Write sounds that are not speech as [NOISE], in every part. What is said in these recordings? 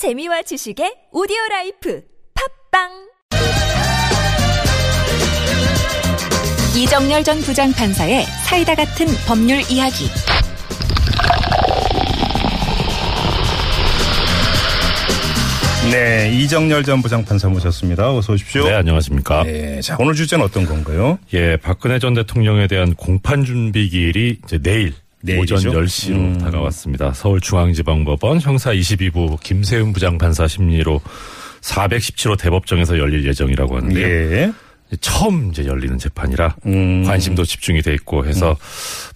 재미와 지식의 오디오 라이프 팟빵 이정렬 전 부장판사의 사이다 같은 법률 이야기 네, 이정렬 전 부장판사 모셨습니다. 어서 오십시오. 네, 안녕하십니까. 네, 자, 오늘 주제는 어떤 건가요? 예, 박근혜 전 대통령에 대한 공판 준비 기일이 이제 내일 내일이죠? 오전 10시로 음. 다가왔습니다. 서울중앙지방법원 형사 22부 김세훈 부장판사 심리로 417호 대법정에서 열릴 예정이라고 하는데요. 예. 처음 이제 열리는 재판이라 음. 관심도 집중이 돼 있고 해서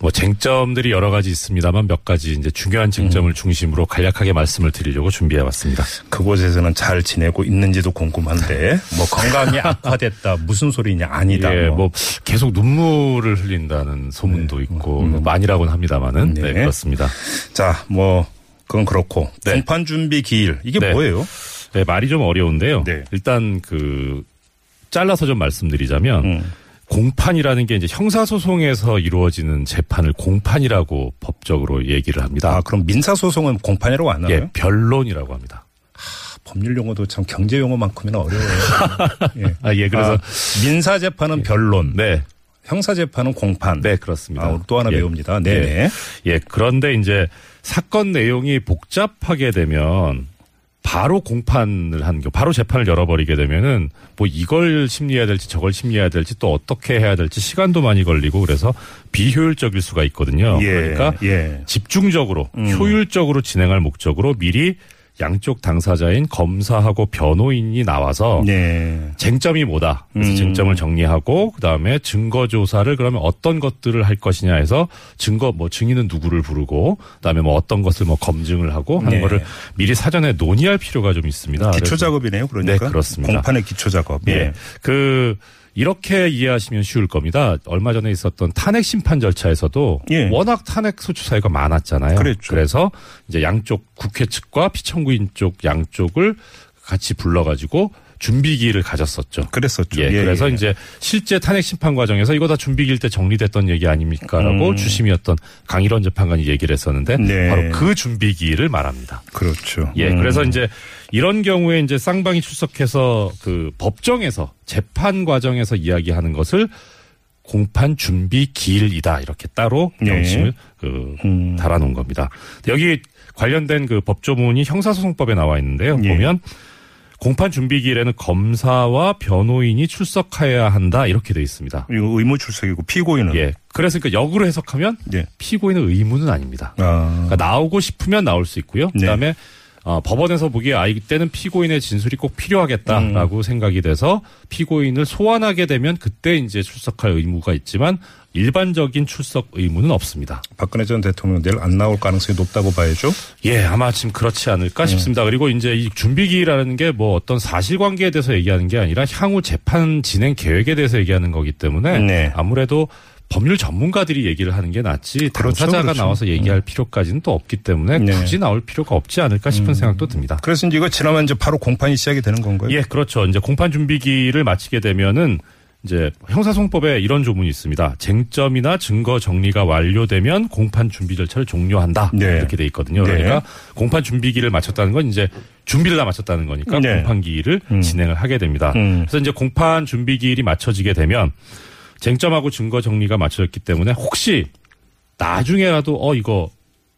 뭐 쟁점들이 여러 가지 있습니다만 몇 가지 이제 중요한 쟁점을 음. 중심으로 간략하게 말씀을 드리려고 준비해 왔습니다. 그곳에서는 잘 지내고 있는지도 궁금한데, 뭐 건강이 [LAUGHS] 악화됐다, 무슨 소리냐, 아니다. 예, 뭐. 뭐 계속 눈물을 흘린다는 소문도 있고 뭐 많이라고는 합니다만은 네. 네. 그렇습니다. 자, 뭐, 그건 그렇고. 네. 공판 준비 기일. 이게 네. 뭐예요? 네, 말이 좀 어려운데요. 네. 일단 그 잘라서 좀 말씀드리자면 음. 공판이라는 게 이제 형사소송에서 이루어지는 재판을 공판이라고 법적으로 얘기를 합니다. 아, 그럼 민사소송은 공판이라고 안 나와요? 예, 변론이라고 합니다. 법률 용어도 참 경제 용어만큼이나 어려워요. [LAUGHS] 예. 아, 예, 그래서 민사 재판은 변론, 네, 형사 재판은 공판. 네 그렇습니다. 아, 또 하나 예. 배웁니다. 네네. 예. 예, 그런데 이제 사건 내용이 복잡하게 되면 바로 공판을 하는 경우, 바로 재판을 열어버리게 되면은 뭐 이걸 심리해야 될지 저걸 심리해야 될지 또 어떻게 해야 될지 시간도 많이 걸리고 그래서 비효율적일 수가 있거든요. 예. 그러니까 예. 집중적으로 음. 효율적으로 진행할 목적으로 미리 양쪽 당사자인 검사하고 변호인이 나와서 네. 쟁점이 뭐다. 그래서 음. 쟁점을 정리하고 그다음에 증거 조사를 그러면 어떤 것들을 할 것이냐 해서 증거 뭐 증인은 누구를 부르고 그다음에 뭐 어떤 것을 뭐 검증을 하고 하는 네. 거를 미리 사전에 논의할 필요가 좀 있습니다. 기초 작업이네요. 그러니까. 네, 그렇습니다. 공판의 기초 작업. 예. 그 이렇게 이해하시면 쉬울 겁니다. 얼마 전에 있었던 탄핵 심판 절차에서도 예. 워낙 탄핵 소추 사유가 많았잖아요. 그랬죠. 래서 이제 양쪽 국회 측과 피청구인 쪽 양쪽을 같이 불러가지고 준비기를 가졌었죠. 그랬었죠. 예, 그래서 이제 실제 탄핵 심판 과정에서 이거 다 준비기일 때 정리됐던 얘기 아닙니까라고 음. 주심이었던 강일원 재판관이 얘기를 했었는데 네. 바로 그 준비기일을 말합니다. 그렇죠. 예, 음. 그래서 이제 이런 경우에 이제 쌍방이 출석해서 그 법정에서 재판 과정에서 이야기하는 것을 공판 준비 기일이다 이렇게 따로 네. 명칭을 그 음. 달아놓은 겁니다. 여기 관련된 그 법조문이 형사소송법에 나와 있는데요. 예. 보면 공판 준비 기일에는 검사와 변호인이 출석해야 한다 이렇게 돼 있습니다. 이거 의무 출석이고 피고인은 예. 그래서 그 역으로 해석하면 예. 피고인은 의무는 아닙니다. 아. 그러니까 나오고 싶으면 나올 수 있고요. 네. 그다음에 어, 법원에서 보기에 아 이때는 피고인의 진술이 꼭 필요하겠다라고 음. 생각이 돼서 피고인을 소환하게 되면 그때 이제 출석할 의무가 있지만 일반적인 출석 의무는 없습니다. 박근혜 전 대통령 내일 안 나올 가능성이 높다고 봐야죠. 예, 아마 지금 그렇지 않을까 싶습니다. 그리고 이제 이 준비기라는 게 뭐 어떤 사실관계에 대해서 얘기하는 게 아니라 향후 재판 진행 계획에 대해서 얘기하는 거기 때문에 네. 아무래도 법률 전문가들이 얘기를 하는 게 낫지 그렇죠, 당사자가 그렇죠. 나와서 얘기할 필요까지는 또 없기 때문에 네. 굳이 나올 필요가 없지 않을까 싶은 생각도 듭니다. 그래서 이제 이거 지나면 이제 바로 공판이 시작이 되는 건가요? 예, 그렇죠. 이제 공판 준비기를 마치게 되면은 이제 형사소송법에 이런 조문이 있습니다. 쟁점이나 증거 정리가 완료되면 공판 준비 절차를 종료한다. 네. 이렇게 돼 있거든요. 네. 그러니까 공판 준비기를 마쳤다는 건 이제 준비를 다 마쳤다는 거니까 네. 공판 기일을 진행을 하게 됩니다. 음. 그래서 이제 공판 준비기일이 맞춰지게 되면 쟁점하고 증거 정리가 맞춰졌기 때문에 혹시 나중에라도 어 이거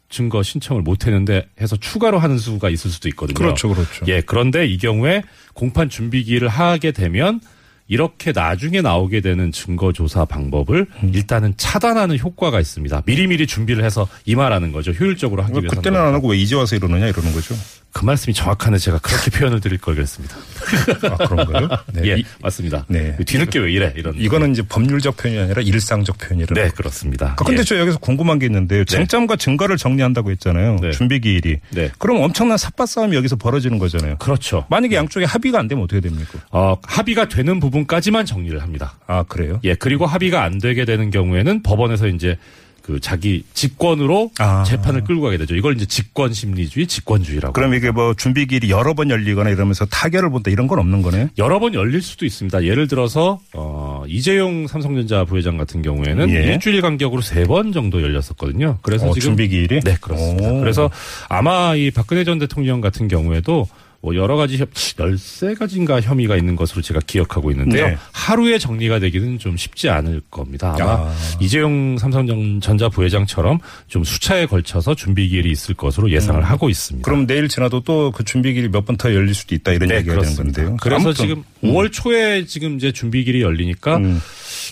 증거 신청을 못 했는데 해서 추가로 하는 수가 있을 수도 있거든요. 그렇죠, 그렇죠. 예, 그런데 이 경우에 공판 준비기를 하게 되면 이렇게 나중에 나오게 되는 증거 조사 방법을 음. 일단은 차단하는 효과가 있습니다. 미리미리 준비를 해서 임하라는 거죠. 효율적으로 하기 위해서. 그때는 안 하고 왜 이제 와서 이러느냐 이러는 거죠. 그 말씀이 정확한데 제가 그렇게 표현을 드릴 걸 그랬습니다. [LAUGHS] 아, 그런가요? 네. 예, 이, 맞습니다. 네. 뒤늦게 왜 이래 이런. 이거는 이제 법률적 표현이 아니라 일상적 표현이라. 네, 그렇습니다. 아, 근데 예. 저 여기서 궁금한 게 있는데요. 쟁점과 증거를 정리한다고 했잖아요. 네. 준비 기일이. 네. 그럼 엄청난 삿바 싸움이 여기서 벌어지는 거잖아요. 그렇죠. 만약에 양쪽에 합의가 안 되면 어떻게 됩니까? 어, 합의가 되는 부분까지만 정리를 합니다. 아, 그래요? 예, 그리고 합의가 안 되게 되는 경우에는 법원에서 이제 그 자기 직권으로 아. 재판을 끌고 가게 되죠. 이걸 이제 직권 심리주의, 직권주의라고. 그럼 이게 뭐 준비 기일이 여러 번 열리거나 이러면서 타결을 본다 이런 건 없는 거네요? 여러 번 열릴 수도 있습니다. 예를 들어서 어 이재용 삼성전자 부회장 같은 경우에는 예. 일주일 간격으로 세 번 정도 열렸었거든요. 그래서 어, 지금 준비 기일이? 네 그렇습니다. 오. 그래서 아마 이 박근혜 전 대통령 같은 경우에도 뭐 여러 가지 혐- 13가지인가 혐의가 있는 것으로 제가 기억하고 있는데요. 네. 하루에 정리가 되기는 좀 쉽지 않을 겁니다. 아마 아. 이재용 삼성전자 부회장처럼 좀 수차에 걸쳐서 준비 기일이 있을 것으로 예상을 하고 있습니다. 음. 그럼 내일 지나도 또 그 준비 기일이 몇 번 더 열릴 수도 있다 이런 네, 얘기가 되는 그렇습니다. 건데요. 그래서 아무튼, 지금 5월 초에 지금 이제 준비길이 열리니까 음.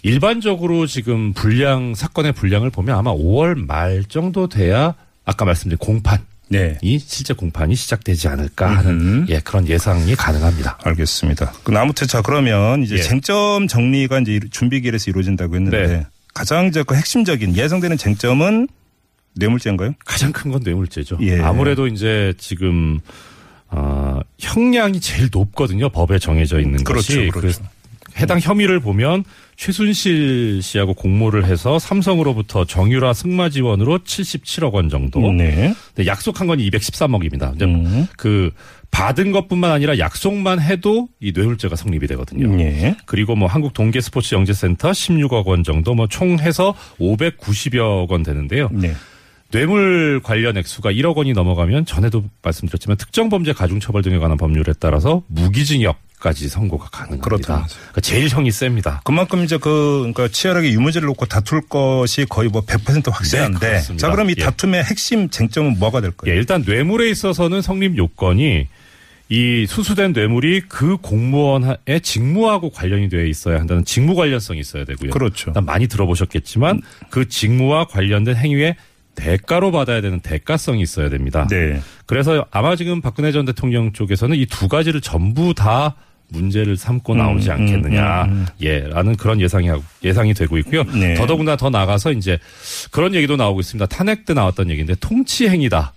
일반적으로 지금 분량 사건의 분량을 보면 아마 5월 말 정도 돼야 아까 말씀드린 공판 이 네. 실제 공판이 시작되지 않을까 하는 음. 예 그런 예상이 가능합니다. 알겠습니다. 그 아무튼 자 그러면 이제 예. 쟁점 정리가 이제 준비 기일에서 이루어진다고 했는데 네. 가장 이제 그 핵심적인 예상되는 쟁점은 뇌물죄인가요? 가장 큰 건 뇌물죄죠. 예. 아무래도 이제 지금 아, 형량이 제일 높거든요. 법에 정해져 있는 그렇죠, 것이. 그렇죠. 해당 혐의를 보면 최순실 씨하고 공모를 해서 삼성으로부터 정유라 승마 지원으로 77억 원 정도. 네. 약속한 건 213억입니다. 음. 그 받은 것뿐만 아니라 약속만 해도 이 뇌물죄가 성립이 되거든요. 예. 그리고 뭐 한국 동계 스포츠 영재센터 16억 원 정도 뭐 총 해서 590여 원 되는데요. 네. 뇌물 관련 액수가 1억 원이 넘어가면 전에도 말씀드렸지만 특정 범죄 가중 처벌 등에 관한 법률에 따라서 무기징역 까지 선고가 가능합니다. 그렇다면서요. 그러니까 제일 형이 셉니다. 그만큼 이제 그 그러니까 치열하게 유무죄를 놓고 다툴 것이 거의 뭐 100% 확실한데. 네. 자 그럼 이 예. 다툼의 핵심 쟁점은 뭐가 될 예? 일단 뇌물에 있어서는 성립 요건이 이 수수된 뇌물이 그 공무원의 직무하고 관련이 되어 있어야 한다는 직무 관련성이 있어야 되고요. 그렇죠. 많이 들어보셨겠지만 그 직무와 관련된 행위에 대가로 받아야 되는 대가성이 있어야 됩니다. 네. 그래서 아마 지금 박근혜 전 대통령 쪽에서는 이 두 가지를 전부 다 문제를 삼고 나오지 음, 않겠느냐, 음, 음. 예라는 그런 예상이 예상이 되고 있고요. 네. 더더군다나 더 나가서 이제 그런 얘기도 나오고 있습니다. 탄핵 때 나왔던 얘기인데 통치 행위다.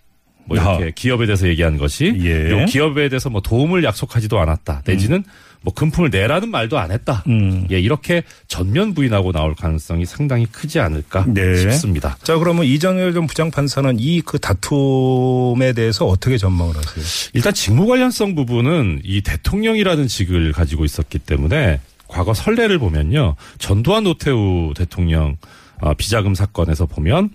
뭐 이렇게 아. 기업에 대해서 얘기한 것이 예. 요 기업에 대해서 뭐 도움을 약속하지도 않았다. 내지는 뭐 금품을 내라는 말도 안 했다. 음. 예, 이렇게 전면 부인하고 나올 가능성이 상당히 크지 않을까 네. 싶습니다. 자 그러면 이정열 전 부장판사는 이 그 다툼에 대해서 어떻게 전망을 하세요? 일단 직무 관련성 부분은 이 대통령이라는 직을 가지고 있었기 때문에 과거 선례를 보면요. 전두환 노태우 대통령 어, 비자금 사건에서 보면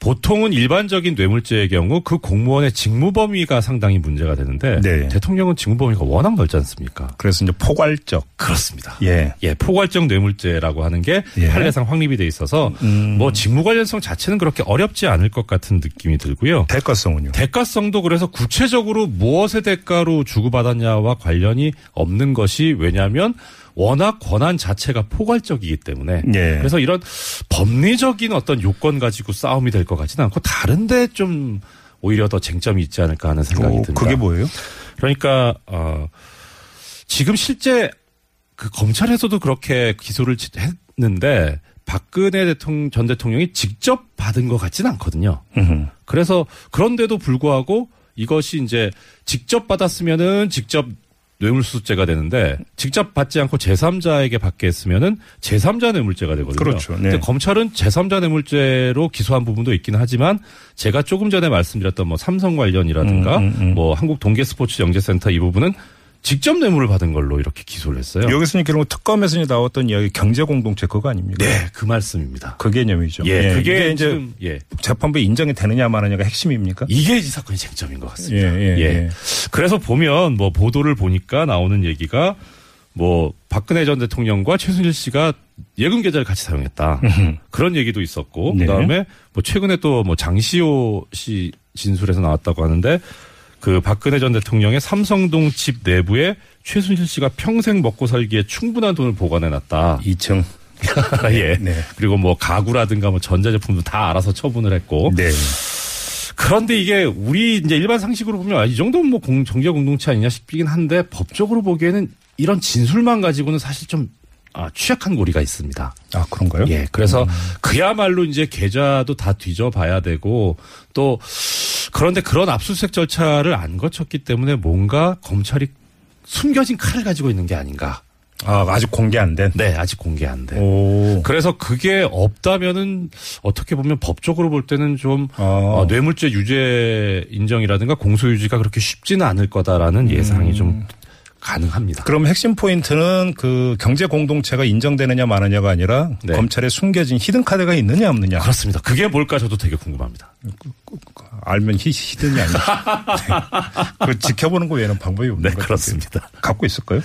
보통은 일반적인 뇌물죄의 경우 그 공무원의 직무 범위가 상당히 문제가 되는데 네. 대통령은 직무 범위가 워낙 넓지 않습니까? 그래서 이제 포괄적. 그렇습니다. 예. 예, 포괄적 뇌물죄라고 하는 게 예. 판례상 확립이 돼 있어서 음. 뭐 직무 관련성 자체는 그렇게 어렵지 않을 것 같은 느낌이 들고요. 대가성은요? 대가성도 그래서 구체적으로 무엇의 대가로 주고받았냐와 관련이 없는 것이 왜냐하면 워낙 권한 자체가 포괄적이기 때문에 예. 그래서 이런 법리적인 어떤 요건 가지고 싸움이 될 것 같지는 않고 다른데 좀 오히려 더 쟁점이 있지 않을까 하는 생각이 오, 듭니다. 그게 뭐예요? 그러니까 어 지금 실제 그 검찰에서도 그렇게 기소를 했는데 박근혜 대통령 전 대통령이 직접 받은 것 같지는 않거든요. 음흠. 그래서 그런데도 불구하고 이것이 이제 직접 받았으면은 직접 뇌물수수죄가 되는데 직접 받지 않고 제3자에게 받게 했으면은 제3자 뇌물죄가 되거든요. 그렇죠. 네. 근데 검찰은 제3자 뇌물죄로 기소한 부분도 있기는 하지만 제가 조금 전에 말씀드렸던 뭐 삼성 관련이라든가 음, 음, 음. 뭐 한국 동계 스포츠 영재센터 이 부분은 직접 뇌물을 받은 걸로 이렇게 기소를 했어요. 여기서 결국 특검에서 나왔던 이야기 경제 공동체 그거 아닙니까? 네, 그 말씀입니다. 그 개념이죠. 예, 그게 이게 이제 예. 재판부에 인정이 되느냐 마느냐가 핵심입니까? 이게 이 사건의 쟁점인 것 같습니다. 예, 예, 예. 그래서 보면 뭐 보도를 보니까 나오는 얘기가 뭐 박근혜 전 대통령과 최순실 씨가 예금 계좌를 같이 사용했다. 그런 얘기도 있었고 네. 그다음에 뭐 최근에 또 뭐 장시호 씨 진술에서 나왔다고 하는데 그 박근혜 전 대통령의 삼성동 집 내부에 최순실 씨가 평생 먹고 살기에 충분한 돈을 보관해 놨다. 2층. [LAUGHS] 예. 네. 그리고 뭐 가구라든가 뭐 전자제품도 다 알아서 처분을 했고 네. 그런데 이게 우리 이제 일반 상식으로 보면 아, 이 정도면 뭐 공, 정제 공동체 아니냐 싶긴 한데 법적으로 보기에는 이런 진술만 가지고는 사실 좀 아, 취약한 고리가 있습니다. 아, 그런가요? 예. 그래서 그야말로 이제 계좌도 다 뒤져봐야 되고 또 그런데 그런 압수수색 절차를 안 거쳤기 때문에 뭔가 검찰이 숨겨진 칼을 가지고 있는 게 아닌가. 아, 아직 공개 안 된. 네, 아직 공개 안 돼. 오. 그래서 그게 없다면은 어떻게 보면 법적으로 볼 때는 좀 아. 어, 뇌물죄 유죄 인정이라든가 공소유지가 그렇게 쉽지는 않을 거다라는 예상이 좀 가능합니다. 그럼 핵심 포인트는 그 경제 공동체가 인정되느냐 마느냐가 아니라 네. 검찰에 숨겨진 히든 카드가 있느냐 없느냐. 그렇습니다. 그게 뭘까 저도 되게 궁금합니다. 알면 히, 히든이 아니죠. [LAUGHS] 네. 그 지켜보는 거 외에는 방법이 없는 네. 그렇습니다. 갖고 있을까요?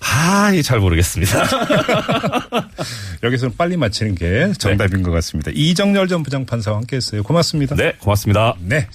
아, 이잘 모르겠습니다. [LAUGHS] 여기서는 빨리 맞히는 게 정답인 것 같습니다. 이정열 전 부장판사와 함께 했어요. 고맙습니다. 네, 고맙습니다. 네.